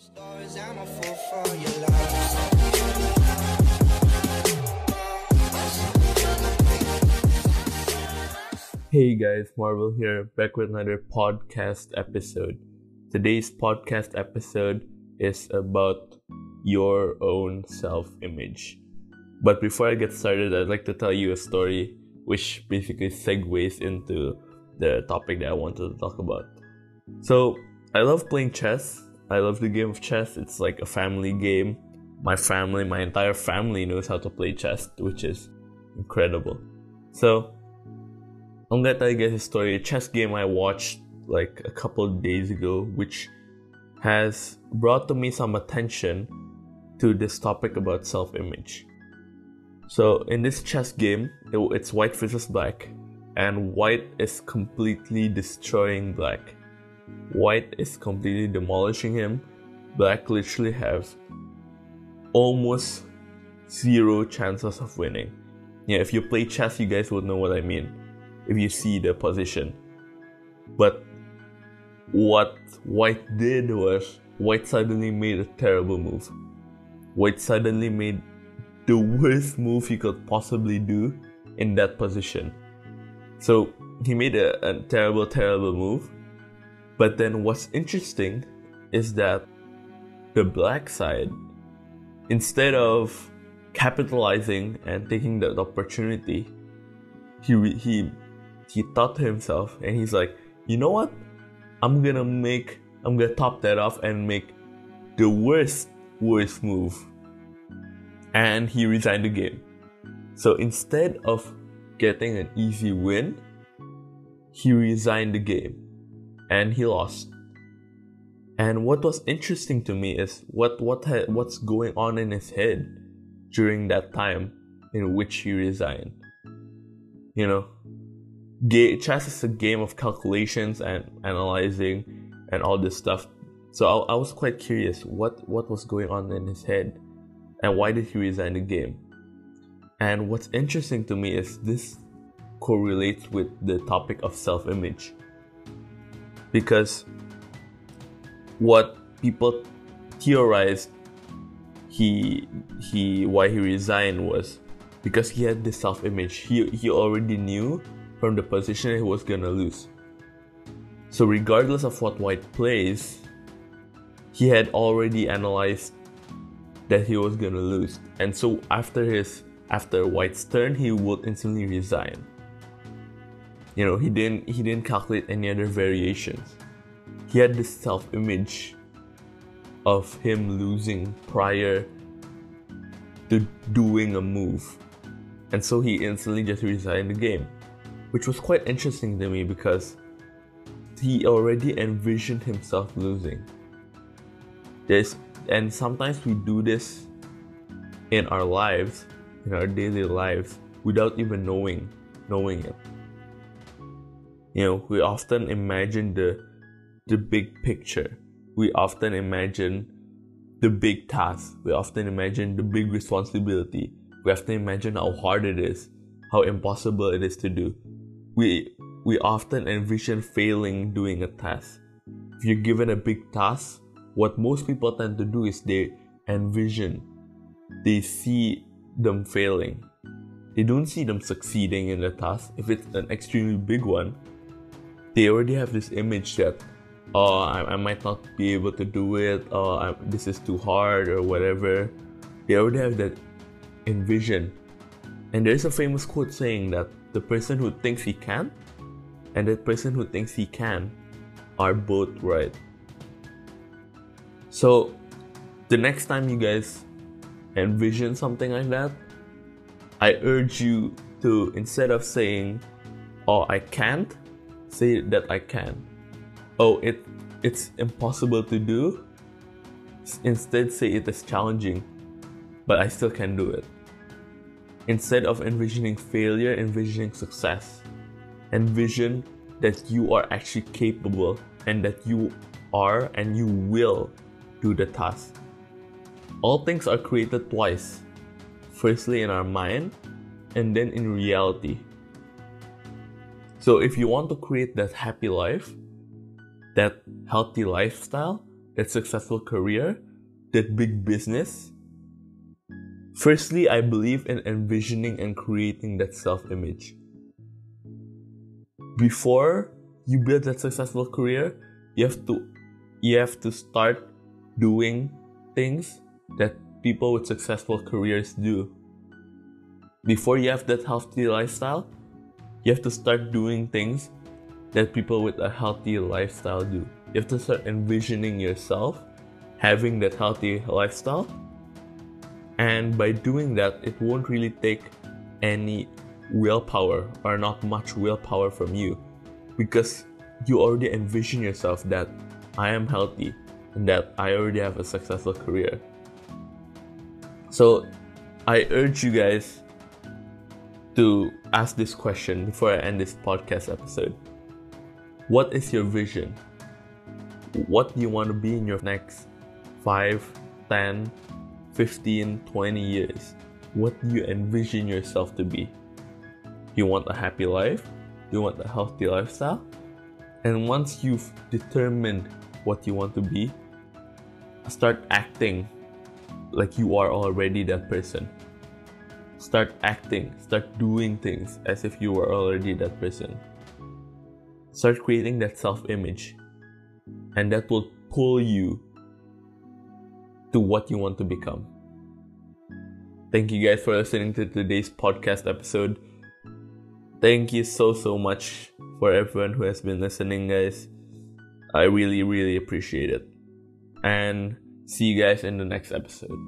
Hey guys, Marvel here, back with another podcast episode. Today's podcast episode is about your own self image. But before I get started, I'd like to tell you a story which basically segues into the topic that I wanted to talk about. So, I love playing chess. I love the game of chess. It's like a family game. My family, my entire family knows how to play chess, which is incredible. So, I'm gonna tell you guys a story. A chess game I watched like a couple days ago, which has brought to me some attention to this topic about self image. So, in this chess game, it, it's white versus black, and white is completely destroying black. White is completely demolishing him. Black literally has almost zero chances of winning. Yeah, if you play chess, you guys would know what I mean if you see the position. But what White did was White suddenly made a terrible move. White suddenly made the worst move he could possibly do in that position. So he made a, a terrible, terrible move. But then what's interesting is that the black side, instead of capitalizing and taking that opportunity, he he he thought to himself and he's like, you know what? I'm gonna make I'm gonna top that off and make the worst worst move. And he resigned the game. So instead of getting an easy win, he resigned the game and he lost. And what was interesting to me is what what ha- what's going on in his head during that time in which he resigned. You know, Ga- chess is a game of calculations and analyzing and all this stuff. So I, I was quite curious what what was going on in his head, and why did he resign the game? And what's interesting to me is this correlates with the topic of self-image, because what people theorized he he why he resigned was because he had this self-image. He he already knew from the position he was gonna lose. So, regardless of what White plays, he had already analyzed that he was gonna lose, and so after his after White's turn, he would instantly resign. You know, he didn't he didn't calculate any other variations. He had this self-image of him losing prior to doing a move, and so he instantly just resigned the game which was quite interesting to me because he already envisioned himself losing. There's, and sometimes we do this in our lives, in our daily lives, without even knowing knowing it. You know, we often imagine the the big picture. We often imagine the big task. We often imagine the big responsibility. We often imagine how hard it is, how impossible it is to do we we often envision failing doing a task. If you're given a big task, what most people tend to do is they envision, they see them failing. They don't see them succeeding in the task. If it's an extremely big one, they already have this image that, oh, I, I might not be able to do it, oh, this is too hard, or whatever. They already have that envision. And there's a famous quote saying that the person who thinks he can and the person who thinks he can are both right. So, the next time you guys envision something like that, I urge you to instead of saying, "Oh, I can't," say that I can. Oh, it it's impossible to do. Instead, say it is challenging, but I still can do it. Instead of envisioning failure, envisioning success. Envision that you are actually capable and that you are and you will do the task. All things are created twice firstly in our mind and then in reality. So, if you want to create that happy life, that healthy lifestyle, that successful career, that big business, firstly, I believe in envisioning and creating that self image. Before you build that successful career, you have to you have to start doing things that people with successful careers do. Before you have that healthy lifestyle, you have to start doing things that people with a healthy lifestyle do. You have to start envisioning yourself having that healthy lifestyle. And by doing that, it won't really take any willpower or not much willpower from you because you already envision yourself that I am healthy and that I already have a successful career. So I urge you guys to ask this question before I end this podcast episode. What is your vision? What do you want to be in your next 5, 10, 15, 20 years? What do you envision yourself to be? You want a happy life? You want a healthy lifestyle? And once you've determined what you want to be, start acting like you are already that person. Start acting, start doing things as if you were already that person. Start creating that self image, and that will pull you to what you want to become. Thank you guys for listening to today's podcast episode. Thank you so, so much for everyone who has been listening, guys. I really, really appreciate it. And see you guys in the next episode.